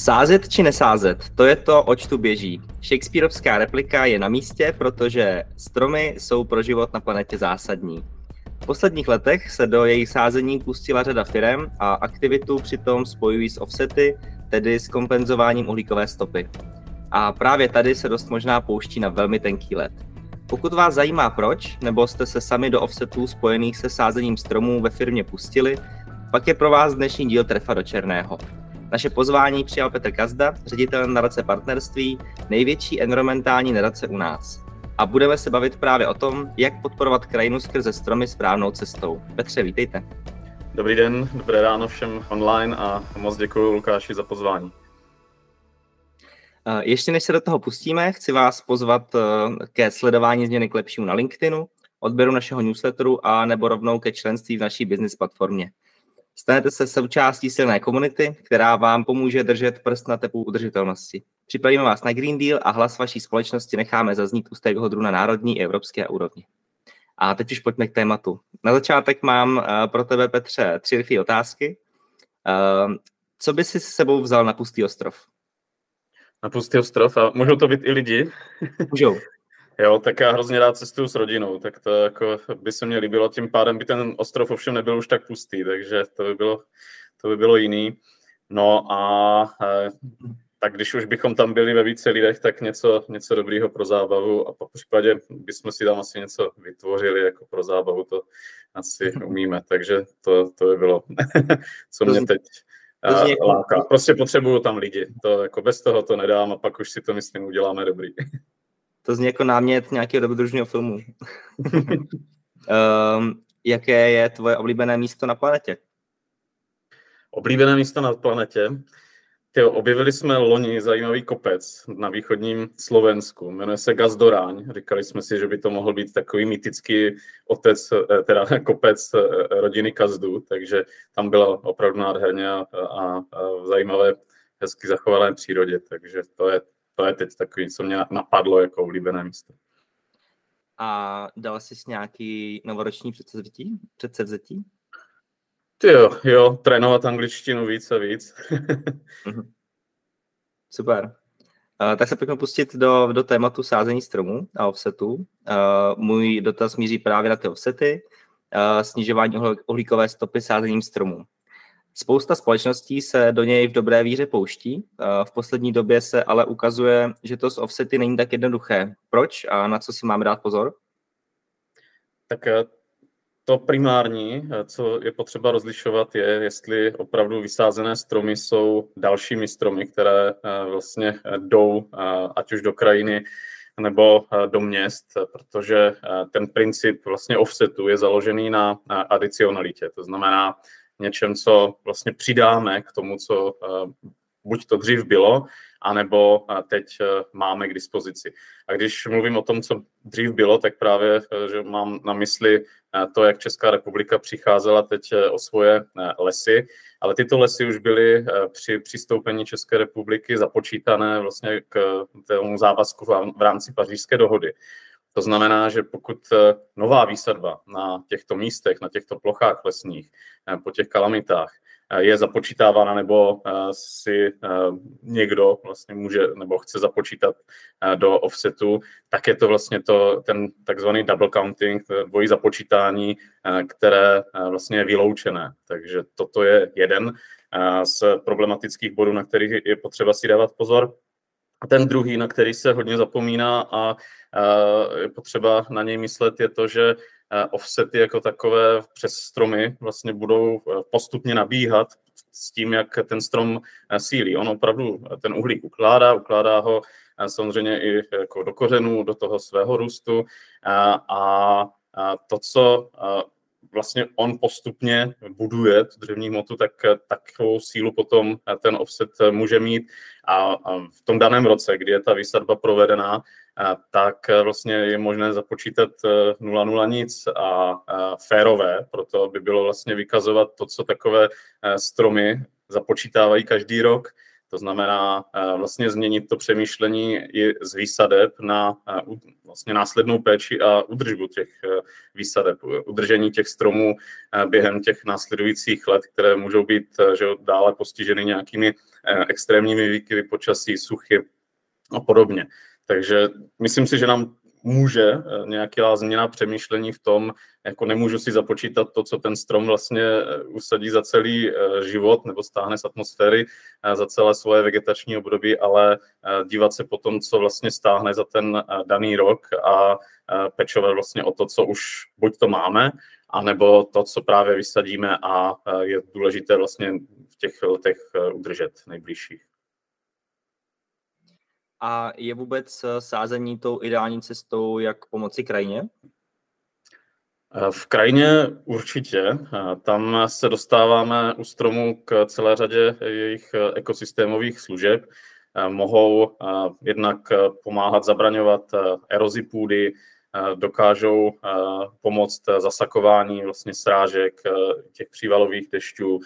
Sázet či nesázet, to je to, oč tu běží. Shakespeareovská replika je na místě, protože stromy jsou pro život na planetě zásadní. V posledních letech se do jejich sázení pustila řada firem a aktivitu přitom spojují s offsety, tedy s kompenzováním uhlíkové stopy. A právě tady se dost možná pouští na velmi tenký let. Pokud vás zajímá proč, nebo jste se sami do offsetů spojených se sázením stromů ve firmě pustili, pak je pro vás dnešní díl Trefa do černého. Naše pozvání přijal Petr Kazda, ředitel nadace partnerství, největší environmentální nadace u nás. A budeme se bavit právě o tom, jak podporovat krajinu skrze stromy správnou cestou. Petře, vítejte. Dobrý den, dobré ráno všem online a moc děkuji Lukáši za pozvání. Ještě než se do toho pustíme, chci vás pozvat eh, ke sledování změny k lepšímu na LinkedInu, odběru našeho newsletteru a nebo rovnou ke členství v naší business platformě. Stanete se součástí silné komunity, která vám pomůže držet prst na tepu udržitelnosti. Připravíme vás na Green Deal a hlas vaší společnosti necháme zaznít u stakeholderů na národní i evropské úrovni. A teď už pojďme k tématu. Na začátek mám uh, pro tebe, Petře, tři rychlé otázky. Uh, co by si s sebou vzal na pustý ostrov? Na pustý ostrov? A můžou to být i lidi? Můžou. Jo, tak já hrozně rád cestuju s rodinou, tak to jako by se mně líbilo, tím pádem by ten ostrov ovšem nebyl už tak pustý, takže to by bylo, to by bylo jiný. No a tak když už bychom tam byli ve více lidech, tak něco, něco dobrýho pro zábavu a po případě bychom si tam asi něco vytvořili jako pro zábavu, to asi umíme, takže to, to by bylo, co mě teď láká. Prostě potřebuju tam lidi, to jako bez toho to nedám a pak už si to myslím uděláme dobrý. To zní jako námět nějakého dobrodružného filmu. um, jaké je tvoje oblíbené místo na planetě? Oblíbené místo na planetě? Tyjo, objevili jsme loni zajímavý kopec na východním Slovensku. Jmenuje se Gazdoráň. Říkali jsme si, že by to mohl být takový mytický otec, eh, teda kopec eh, rodiny Kazdu, takže tam byla opravdu nádherně a, a, a zajímavé, hezky zachované přírodě. Takže to je to je teď takový, co mě napadlo jako oblíbené místo. A dal jsi nějaký novoroční předsevzetí? předsevzetí? Ty jo, jo, trénovat angličtinu víc a víc. Mhm. Super. Uh, tak se pojďme pustit do, do tématu sázení stromů a offsetů. Uh, můj dotaz míří právě na ty offsety, uh, snižování uhlíkové stopy sázením stromů. Spousta společností se do něj v dobré víře pouští. V poslední době se ale ukazuje, že to s offsety není tak jednoduché. Proč a na co si máme dát pozor? Tak eh, to primární, eh, co je potřeba rozlišovat, je, jestli opravdu vysázené stromy jsou dalšími stromy, které eh, vlastně jdou ať už do krajiny nebo do měst, protože ten princip vlastně offsetu je založený na adicionalitě. To znamená, něčem, co vlastně přidáme k tomu, co eh, buď to dřív bylo, anebo eh, teď eh, máme k dispozici. A když mluvím o tom, co dřív bylo, tak právě, že mám na mysli to, jak Česká republika přicházela teď o svoje lesy, ale tyto lesy už byly při přistoupení České republiky započítané vlastně k tomu závazku v rámci pařížské dohody. To znamená, že pokud eh, nová výsadba na těchto místech, na těchto plochách lesních, eh, po těch kalamitách, eh, je započítávána nebo si někdo vlastně může nebo chce započítat do offsetu, tak je to vlastně to, ten takzvaný double counting, dvojí započítání, které vlastně je vyloučené. Takže toto je jeden z problematických bodů, na kterých je potřeba si dávat pozor. A ten druhý, na který se hodně zapomíná a je potřeba na něj myslet, je to, že offsety jako takové přes stromy vlastně budou postupně nabíhat s tím, jak ten strom sílí. On opravdu ten uhlík ukládá, ukládá ho samozřejmě i jako do kořenů, do toho svého růstu a to, co vlastně on postupně buduje tu dřevní hmotu, tak takovou sílu potom ten offset může mít. A v tom daném roce, kdy je ta výsadba provedená, tak vlastně je možné započítat 0,0 nic a férové, proto by bylo vlastně vykazovat to, co takové stromy započítávají každý rok, To znamená vlastně změnit to přemýšlení i z výsadeb na vlastně následnou péči a udržbu těch výsadeb, udržení těch stromů během těch následujících let, které můžou být že dále postiženy nějakými extrémními výkyvy počasí, suchy a podobně. Takže myslím si, že nám může eh, nějaká změna přemýšlení v tom, jako nemůžu si započítat to, co ten strom vlastně eh, usadí za celý eh, život nebo stáhne z atmosféry za celé svoje vegetační období, ale dívat se po tom, co vlastně stáhne za ten daný rok a pečovat vlastně o to, co už buď to máme, anebo to, co právě vysadíme a je důležité vlastně v těch letech udržet nejbližších. A je vůbec eh, sázení tou ideální cestou, jak pomoci krajině? Eh, v krajině určitě. Eh, tam se dostáváme u stromů k celé řadě jejich ekosystémových služeb. Mohou jednak pomáhat zabraňovat erozi půdy, dokážou pomoct zasakování vlastně srážek těch přívalových dešťů,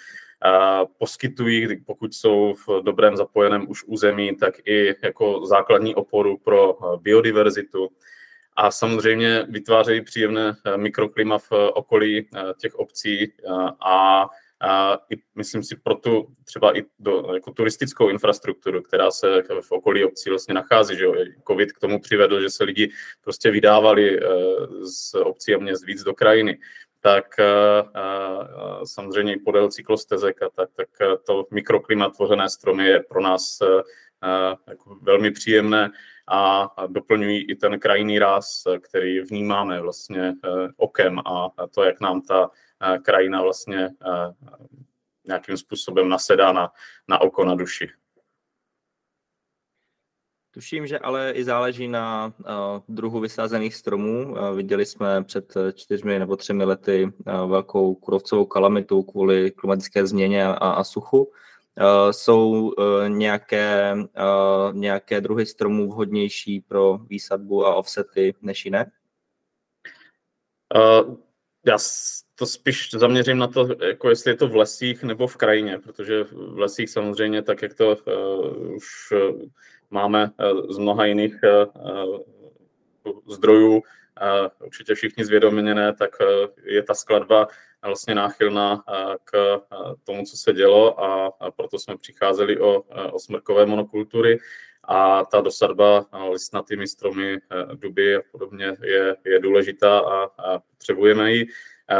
poskytují, pokud jsou v dobrém zapojeném už území, tak i jako základní oporu pro biodiverzitu. A samozřejmě vytvářejí příjemné mikroklima v okolí těch obcí a a i, myslím si pro tu třeba i do, jako turistickou infrastrukturu, která se v okolí obcí vlastně nachází. Že jo? COVID k tomu přivedl, že se lidi prostě vydávali z obcí a měst víc do krajiny tak eh, eh, samozřejmě i podél cyklostezek a tak, tak eh, to mikroklima tvořené stromy je pro nás jako velmi příjemné a doplňují i ten krajinný ráz, který vnímáme vlastně okem a to, jak nám ta krajina vlastně nějakým způsobem nasedá na, na oko, na duši. Tuším, že ale i záleží na uh, druhu vysázených stromů. Uh, viděli jsme před čtyřmi nebo třemi lety uh, velkou kurovcovou kalamitu kvůli klimatické změně a, a suchu. Uh, jsou uh, nějaké, uh, nějaké druhy stromů vhodnější pro výsadbu a offsety než jiné? Uh, já to spíš zaměřím na to, jako jestli je to v lesích nebo v krajině, protože v lesích samozřejmě, tak jak to uh, už máme eh, z mnoha jiných eh, eh, zdrojů, určitě všichni zvědoměné, tak je ta skladba vlastně náchylná k tomu, co se dělo a proto jsme přicházeli o, o smrkové monokultury a ta dosadba listnatými stromy, duby a podobně je, je důležitá a, a potřebujeme ji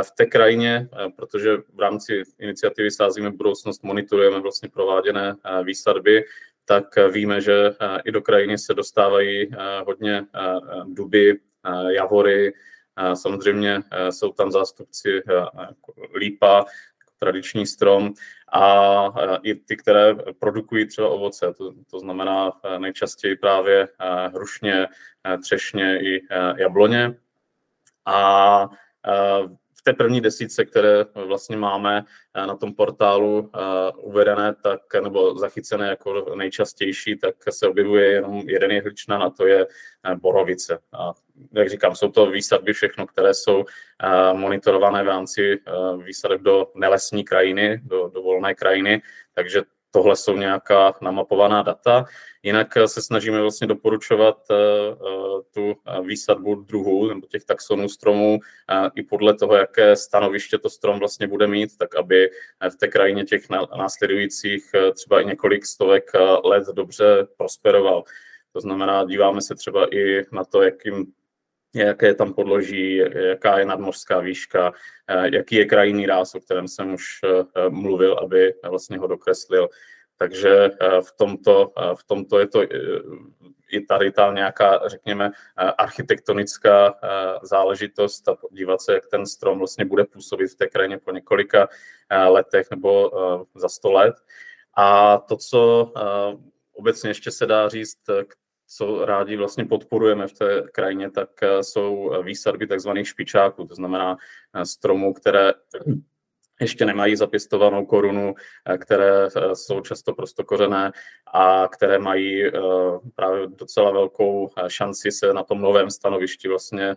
v té krajině, protože v rámci iniciativy Sázíme budoucnost monitorujeme vlastně prováděné výsadby, tak víme, že eh, i do krajiny se dostávají eh, hodně eh, duby, javory, samozřejmě jsou tam zástupci lípa, jako tradiční strom, a i ty, které produkují třeba ovoce, to, to znamená nejčastěji právě hrušně, třešně i jabloně. A té první desítce, které vlastně máme eh, na tom portálu eh, uvedené, tak, nebo zachycené jako nejčastější, tak se objevuje jenom jeden jehličnan a to je eh, borovice. A jak říkám, jsou to výsadby všechno, které jsou monitorované v rámci výsadeb do nelesní krajiny, do, do volné krajiny, takže tohle jsou nějaká namapovaná data. Jinak eh, se snažíme vlastně doporučovat eh, eh, tu výsadbu druhů nebo těch taxonů stromů i podle toho, jaké stanoviště to strom vlastně bude mít, tak aby v té krajině těch následujících třeba i několik stovek let dobře prosperoval. To znamená, díváme se třeba i na to, jakým jaké tam podloží, jaká je nadmořská výška, jaký je krajinný ráz, o kterém jsem už mluvil, aby vlastně ho dokreslil. Takže v tomto, v tomto je to i tady ta nějaká, řekněme, architektonická záležitost a podívat se, jak ten strom vlastně bude působit v té krajině po několika letech nebo za sto let. A to, co obecně ještě se dá říct k co rádi vlastně podporujeme v té krajině, tak eh, jsou výsadby takzvaných špičáků, to znamená eh, stromů, které ještě nemají zapěstovanou korunu, eh, které jsou často prostokořené a které mají právě docela velkou šanci se na tom novém stanovišti vlastně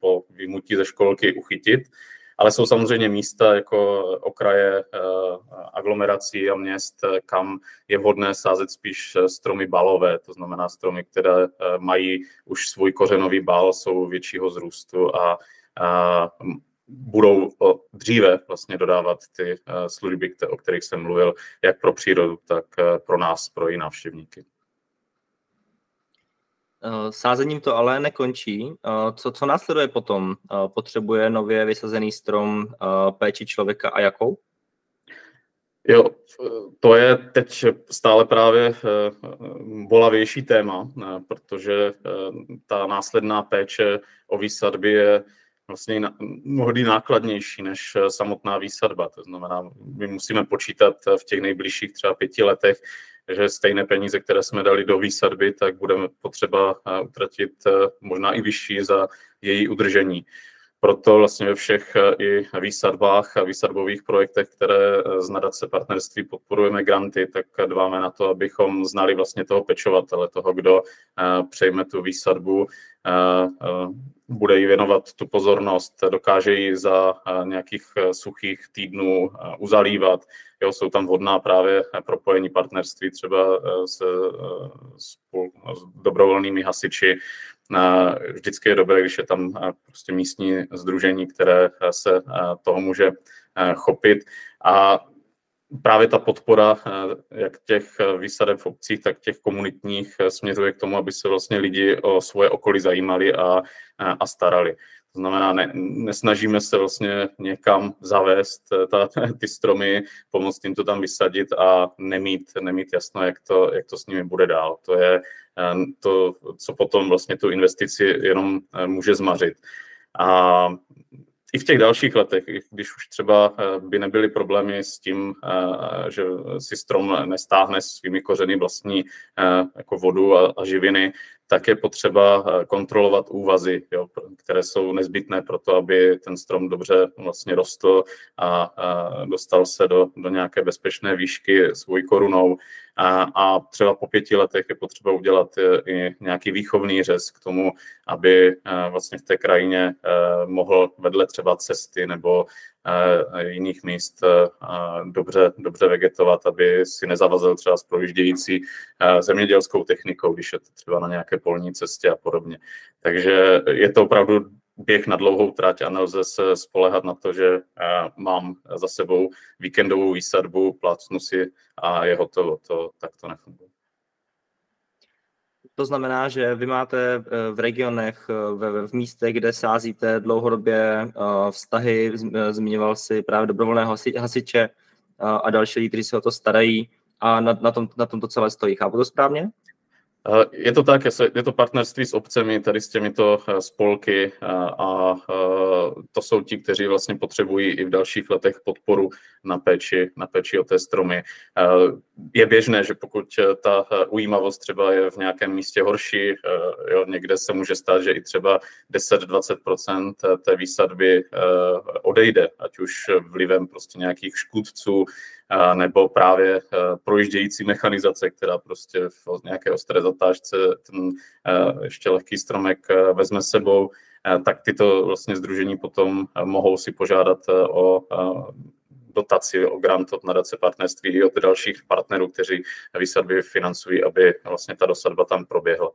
po výmutí ze školky uchytit. Ale jsou samozřejmě místa jako okraje aglomerací a měst, kam je vhodné sázet spíš stromy balové, to znamená stromy, které mají už svůj kořenový bal, jsou většího zrůstu a, budou dříve vlastně dodávat ty služby, o kterých jsem mluvil, jak pro přírodu, tak pro nás, pro její návštěvníky. Eh, sázením to ale nekončí. Eh, co, co následuje potom? Eh, potřebuje nově vysazený strom péči člověka a jakou? Jo, to je teď stále právě bolavější téma, protože ta následná péče o výsadby je vlastně mnohdy nákladnější než samotná výsadba. To znamená, my musíme počítat v těch nejbližších třeba pěti letech že stejné peníze, které jsme dali do výsadby, tak budeme potřeba eh, utratit eh, možná i vyšší za její udržení. Proto vlastně ve všech eh, i výsadbách a výsadbových projektech, které z nadace partnerství podporujeme granty, tak dbáme na to, abychom znali vlastně toho pečovatele, toho, kdo přejme tu výsadbu, bude jí věnovat tu pozornost, dokáže ji za nějakých suchých týdnů uzalívat, Jo, jsou tam vhodná právě propojení partnerství třeba eh, s, eh, s dobrovolnými hasiči. Vždycky je dobré, když je tam eh, prostě místní združení, které se toho může chopit. A právě ta podpora jak těch výsadeb v obcích, tak těch komunitních směřuje k tomu, aby se vlastně lidi o svoje okolí zajímali a, a starali. To znamená, ne, nesnažíme se vlastně někam zavést eh, ta, ty stromy, pomoct jim to tam vysadit a nemít, nemít jasno, jak to, jak to s nimi bude dál. To je eh, to, co potom vlastně tu investici jenom eh, může zmařit. A i v těch dalších letech, když už třeba by nebyly problémy s tím, že si strom nestáhne svými kořeny vlastní jako vodu a, a živiny, tak je potřeba eh, kontrolovat úvazy, jo, které jsou nezbytné pro to, aby ten strom dobře vlastně rostl a, a dostal se do, do nějaké bezpečné výšky svou korunou. A, a třeba po pěti letech je potřeba udělat eh, i nějaký výchovný řez k tomu, aby eh, vlastně v té krajině mohl vedle třeba cesty nebo jiných míst dobře, dobře vegetovat, aby si nezavazil třeba s projíždějící zemědělskou technikou, když je to třeba na nějaké polní cestě a podobně. Takže je to opravdu běh na dlouhou trať a nelze se spolehat na to, že mám za sebou víkendovou výsadbu, plácnu si a je hotovo. To, tak to nefunguje. To znamená, že vy máte eh, v regionech, eh, v, v místech, kde sázíte dlouhodobě eh, vztahy, zmiňoval si právě dobrovolné hasiče a další lidi, kteří se o to starají a na, na, tom, na tom to celé stojí. Chápu to správně? Je to tak, je to partnerství s obcemi, tady s těmito eh, spolky eh, a eh, to jsou ti, kteří vlastně potřebují i v dalších letech podporu na péči, na péči o té stromy. Je běžné, že pokud ta ujímavost třeba je v nějakém místě horší, jo, někde se může stát, že i třeba 10-20% té výsadby odejde, ať už vlivem prostě nějakých škůdců, nebo právě projíždějící mechanizace, která prostě v nějaké ostré zatážce ten ještě lehký stromek vezme s sebou, tak tyto vlastně združení potom mohou si požádat o dotaci, o grant od nadace partnerství i od dalších partnerů, kteří výsadby financují, aby vlastně ta dosadba tam proběhla.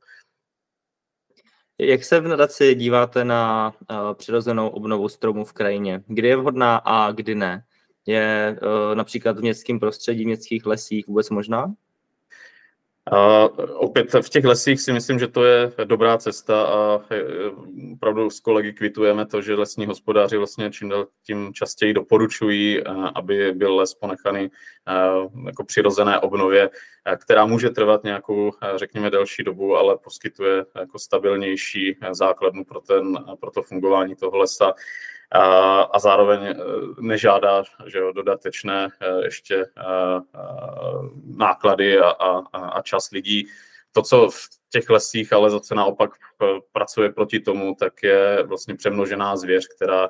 Jak se v nadaci díváte na přirozenou obnovu stromů v krajině? Kdy je vhodná a kdy ne? Je uh, například v městském prostředí, v městských lesích vůbec možná? Uh, opět v těch lesích si myslím, že to je dobrá cesta a opravdu s kolegy kvitujeme to, že lesní hospodáři vlastně čím dál tím častěji doporučují, aby byl les ponechaný jako přirozené obnově, která může trvat nějakou, řekněme, delší dobu, ale poskytuje jako stabilnější základnu pro, ten, pro to fungování toho lesa a, a zároveň e, nežádá že jo, dodatečné e, ještě e, a, náklady a, a, a čas lidí. To, co v těch lesích ale zase naopak pracuje proti tomu, tak je vlastně přemnožená zvěř, která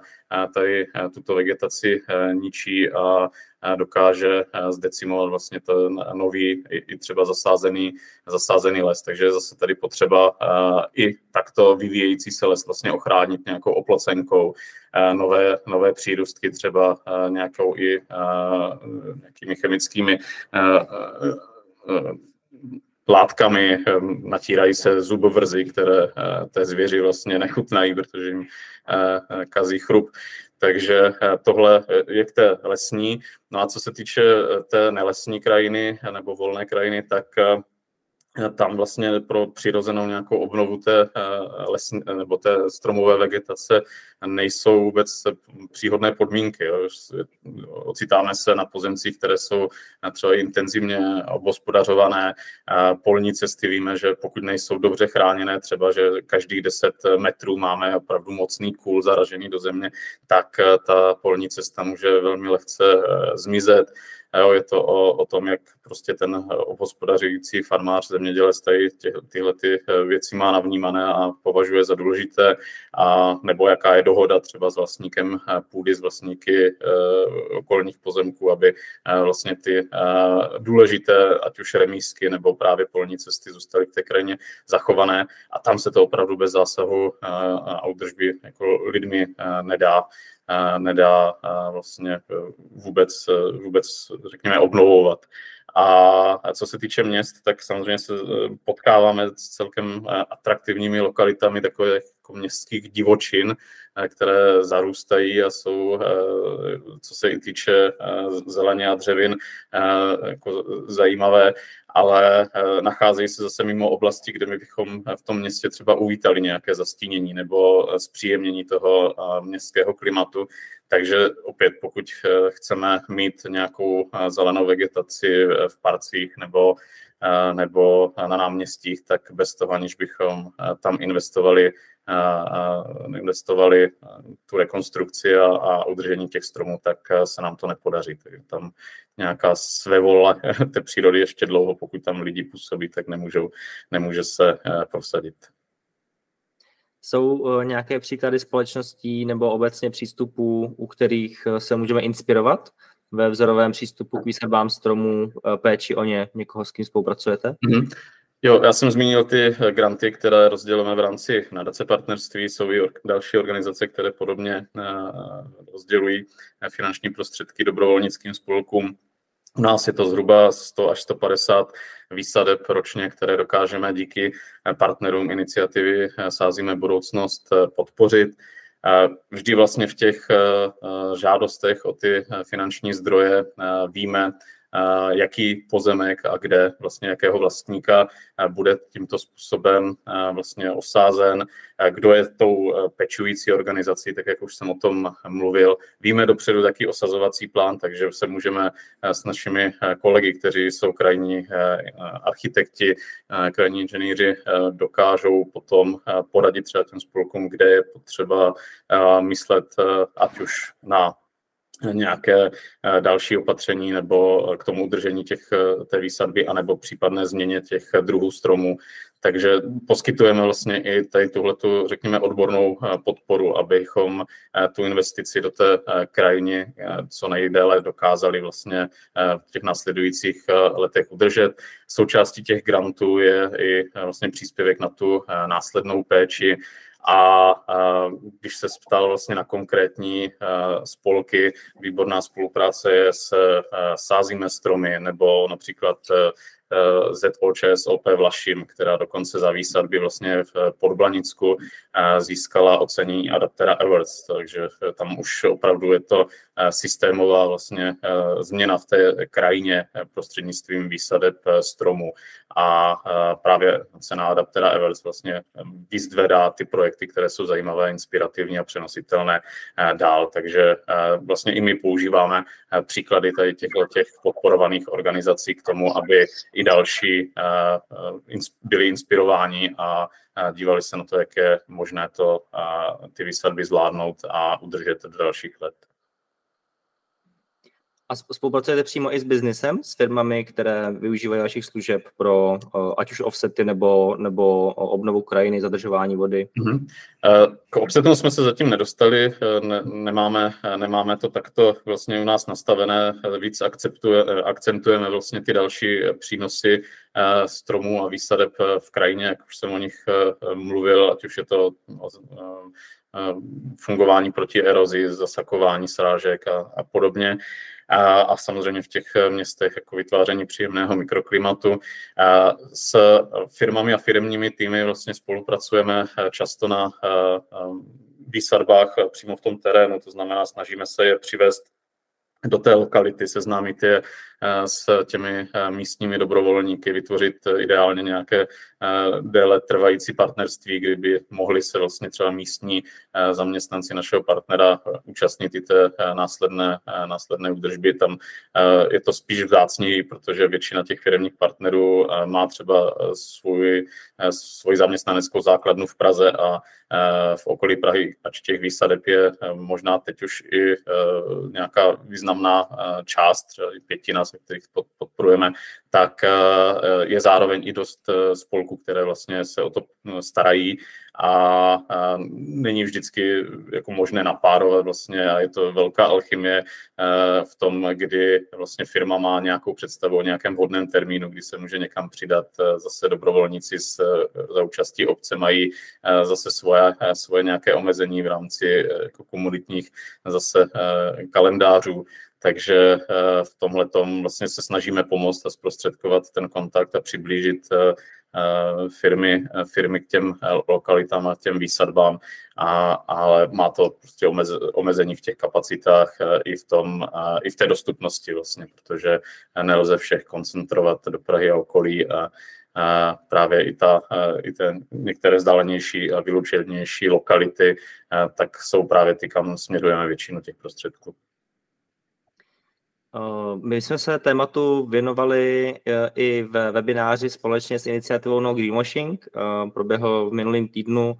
tady tuto vegetaci ničí a dokáže zdecimovat vlastně ten nový i třeba zasázený, zasázený les. Takže je zase tady potřeba i takto vyvíjející se les vlastně ochránit nějakou oplocenkou, nové, nové přírůstky třeba nějakou i nějakými chemickými látkami, natírají se zubovrzy, které té zvěři vlastně nechutnají, protože jim kazí chrup. Takže tohle je k té lesní. No a co se týče té nelesní krajiny nebo volné krajiny, tak tam vlastně pro přirozenou nějakou obnovu té, eh, lesní, nebo té stromové vegetace nejsou vůbec příhodné podmínky. Ocitáme se na pozemcích, které jsou třeba intenzivně obospodařované. Polní cesty víme, že pokud nejsou dobře chráněné, třeba že každých 10 metrů máme opravdu mocný kůl zaražený do země, tak eh, ta polní cesta může velmi lehce eh, zmizet. Jo, je to o, o tom, jak prostě ten hospodařující farmář, zemědělec tady tě, tyhle ty eh, věci má navnímané a považuje za důležité, a nebo jaká je dohoda třeba s vlastníkem eh, půdy, s vlastníky uh, okolních pozemků, aby uh, vlastně ty uh, důležité, ať už remísky nebo právě polní cesty zůstaly v té krajině zachované. A tam se to opravdu bez zásahu a udržby jako lidmi nedá nedá vlastně vůbec, vůbec, řekněme, obnovovat. A co se týče měst, tak samozřejmě se e, potkáváme s celkem e, atraktivními lokalitami takových jako městských divočin, e, které zarůstají a jsou, co se i týče zeleně a dřevin, jako zajímavé ale eh, nacházejí se zase mimo oblasti, kde my bychom v tom městě třeba uvítali nějaké zastínění nebo eh, zpříjemnění toho eh, městského klimatu. Takže opět, pokud chceme mít nějakou zelenou vegetaci v parcích nebo nebo na náměstích, tak bez toho, aniž bychom tam investovali, investovali tu rekonstrukci a, a udržení těch stromů, tak se nám to nepodaří. Takže tam nějaká svévola té přírody ještě dlouho, pokud tam lidi působí, tak nemůžou, nemůže se prosadit. Jsou nějaké příklady společností nebo obecně přístupů, u kterých se můžeme inspirovat? ve vzorovém přístupu k výsadbám stromů, eh, péči o ně, někoho, s kým spolupracujete? Mm-hmm. Jo, já jsem zmínil ty eh, granty, které rozdělujeme v rámci nadace partnerství. Jsou i další organizace, které podobně eh, rozdělují finanční prostředky dobrovolnickým spolkům. U nás je to zhruba 100 až 150 výsadeb ročně, které dokážeme díky partnerům iniciativy Sázíme budoucnost podpořit. Vždy vlastně v těch eh, eh, žádostech o ty eh, finanční zdroje víme, jaký pozemek a kde vlastně jakého vlastníka bude tímto způsobem vlastně osázen, kdo je tou pečující organizací, tak jak už jsem o tom mluvil. Víme dopředu taký osazovací plán, takže se můžeme s našimi kolegy, kteří jsou krajní architekti, krajní inženýři, dokážou potom poradit třeba těm spolkům, kde je potřeba myslet ať už na nějaké eh, další opatření nebo k tomu udržení těch, eh, té výsadby anebo případné změně těch druhů stromů. Takže poskytujeme vlastně i tady tuhletu, řekněme, odbornou eh, podporu, abychom tu investici do té krajině co nejdéle dokázali vlastně v těch následujících letech udržet. Součástí těch grantů je i vlastně příspěvek na tu následnou péči, a, když se ptal vlastně na konkrétní spolky, výborná spolupráce je s Sázíme stromy nebo například Eh, ZOČS OP Vlašim, která dokonce za výsadby vlastně v Podblanicku získala ocenění Adaptera Awards, takže tam už opravdu je to systémová vlastně změna v té krajině prostřednictvím výsadeb stromů a právě cena Adaptera Awards vlastně vyzdvedá ty projekty, které jsou zajímavé, inspirativní a přenositelné dál, takže vlastně i my používáme příklady tady těchto těch podporovaných organizací k tomu, aby i další byli inspirováni a dívali se na to, jak je možné to, ty výsadby zvládnout a udržet do dalších let. A spolupracujete přímo i s biznesem, s firmami, které využívají vašich služeb pro ať už offsety nebo, nebo obnovu krajiny, zadržování vody? Mm-hmm. K offsetům jsme se zatím nedostali, ne, nemáme, nemáme to takto vlastně u nás nastavené, víc akceptuje, akcentujeme vlastně ty další přínosy stromů a výsadeb v krajině, jak už jsem o nich mluvil, ať už je to fungování proti erozi, zasakování srážek a, a podobně a, a samozřejmě v těch městech jako vytváření příjemného mikroklimatu. A s firmami a firmními týmy vlastně spolupracujeme často na výsadbách přímo v tom terénu, to znamená, snažíme se je přivést do té lokality, seznámit je eh, s těmi eh, místními dobrovolníky, vytvořit eh, ideálně nějaké déle trvající partnerství, kdyby mohli se vlastně třeba místní zaměstnanci našeho partnera účastnit i té následné, následné údržby. Tam je to spíš vzácněji, protože většina těch firmních partnerů má třeba svůj, svůj zaměstnaneckou základnu v Praze a v okolí Prahy, ač těch výsadeb je možná teď už i nějaká významná část, třeba pětina, se kterých podporujeme, tak je zároveň i dost spolků, které vlastně se o to starají a, není vždycky jako možné napárovat vlastně a je to velká alchymie eh, v tom, kdy vlastně firma má nějakou představu o nějakém vhodném termínu, kdy se může někam přidat. Eh, zase dobrovolníci s, eh, za účastí obce mají zase svoje, svoje nějaké omezení v rámci jako komunitních zase kalendářů. Takže v tomhle vlastně se snažíme pomoct a zprostředkovat ten kontakt a přiblížit Eh, firmy, eh, firmy k těm eh, lokalitám a těm výsadbám, a, ale má to prostě omez, omezení v těch kapacitách i v, tom, i v té dostupnosti vlastně, protože nelze všech koncentrovat do Prahy a okolí a, a právě i, ta, i ten, některé vzdálenější a vylučenější lokality, tak jsou právě ty, kam směrujeme většinu těch prostředků. Eh, my jsme se tématu věnovali eh, i v webináři společně s iniciativou No Greenwashing. Eh, proběhl v minulém týdnu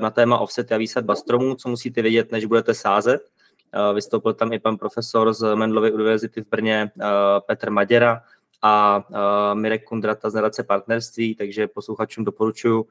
na téma offset a výsadba stromů, co musíte vědět, než budete sázet. Vystoupil tam i pan profesor z Mendlovy univerzity v Brně Petr Maděra a Mirek Kundrata z nadace partnerství, takže posluchačům doporučuji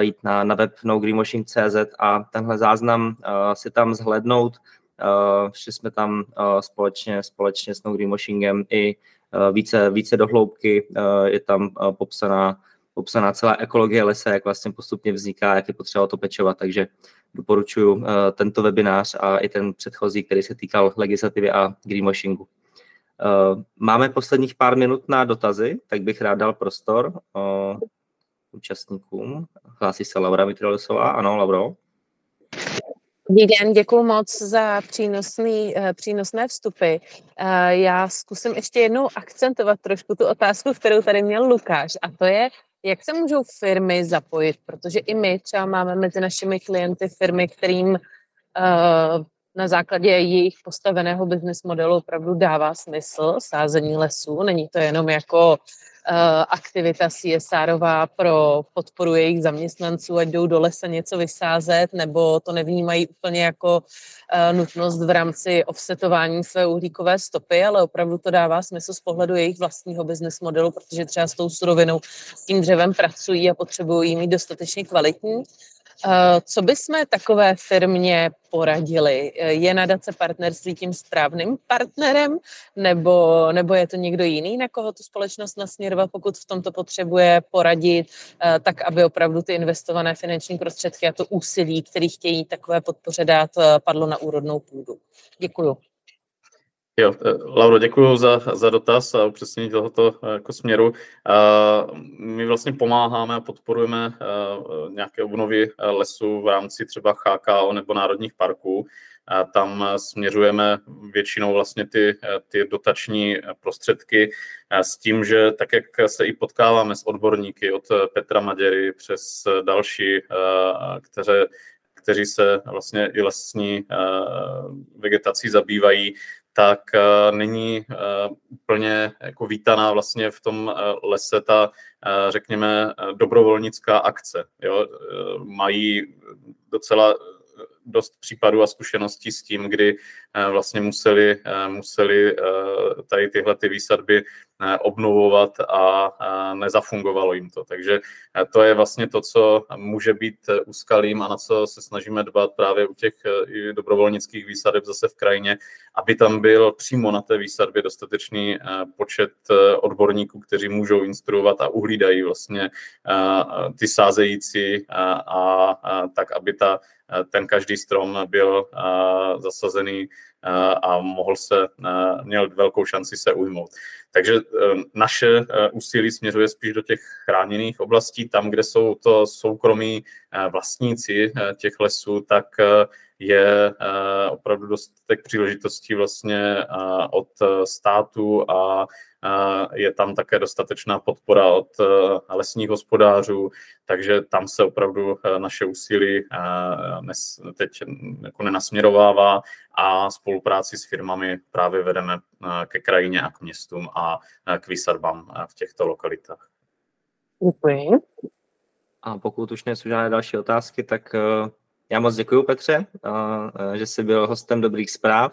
jít na, na web nogreenwashing.cz a tenhle záznam si tam zhlednout Uh, šli jsme tam uh, společně, společně s No Greenwashingem i uh, více, více dohloubky. Uh, je tam uh, popsaná, popsaná celá ekologie lesa, jak vlastně postupně vzniká, jak je potřeba to pečovat, takže doporučuji uh, tento webinář a i ten předchozí, který se týkal legislativy a greenwashingu. Uh, máme posledních pár minut na dotazy, tak bych rád dal prostor uh, účastníkům. Hlásí se Laura Mitrolesová. Ano, Lauro. Dobrý den, děkuji moc za přínosný, eh, přínosné vstupy. Eh, já zkusím ještě jednou akcentovat trošku tu otázku, kterou tady měl Lukáš, a to je, jak se můžou firmy zapojit, protože i my třeba máme mezi našimi klienty firmy, kterým eh, na základě jejich postaveného business modelu opravdu dává smysl sázení lesů. Není to jenom jako aktivita CSRová pro podporu jejich zaměstnanců, ať jdou do lesa něco vysázet, nebo to nevnímají úplně jako eh, nutnost v rámci offsetování své uhlíkové stopy, ale opravdu to dává smysl z pohledu jejich vlastního business modelu, protože třeba s tou surovinou, s tím dřevem pracují a potřebují mít dostatečně kvalitní. Eh, co bychom takové firmě poradili? Eh, je nadace partnerství tím správným partnerem, nebo, nebo je to někdo jiný, na koho tu společnost nasměrovat, pokud v tomto potřebuje poradit, eh, tak aby opravdu ty investované finanční prostředky a to úsilí, který chtějí takové podpoře dát, padlo na úrodnou půdu? Děkuju. Jo, eh, Lauro, děkuji za, za dotaz a upřesnění tohoto eh, jako směru. My vlastně pomáháme a podporujeme eh, nějaké obnovy lesů v rámci třeba HKO nebo národních parků. A tam směřujeme většinou vlastně ty, ty dotační prostředky s tím, že tak, jak se i potkáváme s odborníky od Petra Maděry přes další, kteří, kteří se vlastně i lesní vegetací zabývají, tak uh, není uh, úplně jako vítaná vlastně v tom uh, lese ta, řekněme, dobrovolnická akce. Jo? Mají docela dost případů a zkušeností s tím, kdy vlastně museli, museli tady tyhle ty výsadby obnovovat a nezafungovalo jim to. Takže to je vlastně to, co může být úskalým a na co se snažíme dbat právě u těch dobrovolnických výsadeb zase v krajině, aby tam byl přímo na té výsadbě dostatečný počet odborníků, kteří můžou instruovat a uhlídají vlastně ty sázející a, a, a tak, aby ta, ten každý strom byl zasazený a mohl se, měl velkou šanci se ujmout. Takže naše úsilí směřuje spíš do těch chráněných oblastí, tam, kde jsou to soukromí vlastníci těch lesů, tak je opravdu dostatek příležitostí vlastně od státu a je tam také dostatečná podpora od eh, lesních hospodářů, takže tam se opravdu eh, naše úsilí eh, teď jako nenasměrovává a spolupráci s firmami právě vedeme ke krajině a k městům a k výsadbám v těchto lokalitách. Děkuji. A pokud už nejsou žádné další otázky, tak já moc děkuji Petře, že jsi byl hostem Dobrých zpráv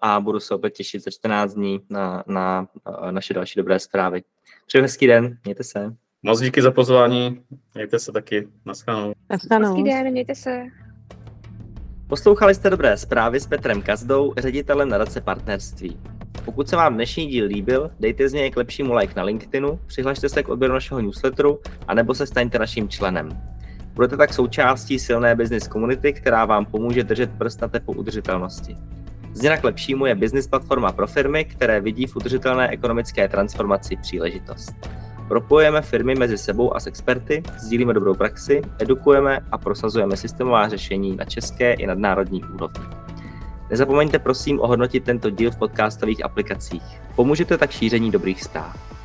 a budu se opět těšit za 14 dní na, na naše další dobré zprávy. Přeju hezký den, mějte se. Moc díky za pozvání, mějte se taky, naschledanou. Hezký den, mějte se. Poslouchali jste dobré zprávy s Petrem Kazdou, ředitelem nadace partnerství. Pokud se vám dnešní díl líbil, dejte z něj k lepšímu like na LinkedInu, přihlašte se k odběru našeho newsletteru a nebo se staňte naším členem. Budete tak součástí silné business komunity, která vám pomůže držet prst na tepu udržitelnosti. Změna k lepšímu je business platforma pro firmy, které vidí v udržitelné ekonomické transformaci příležitost. Propojujeme firmy mezi sebou a s experty, sdílíme dobrou praxi, edukujeme a prosazujeme systémová řešení na české i nadnárodní úrovni. Nezapomeňte prosím ohodnotit tento díl v podcastových aplikacích. Pomůžete tak šíření dobrých zpráv.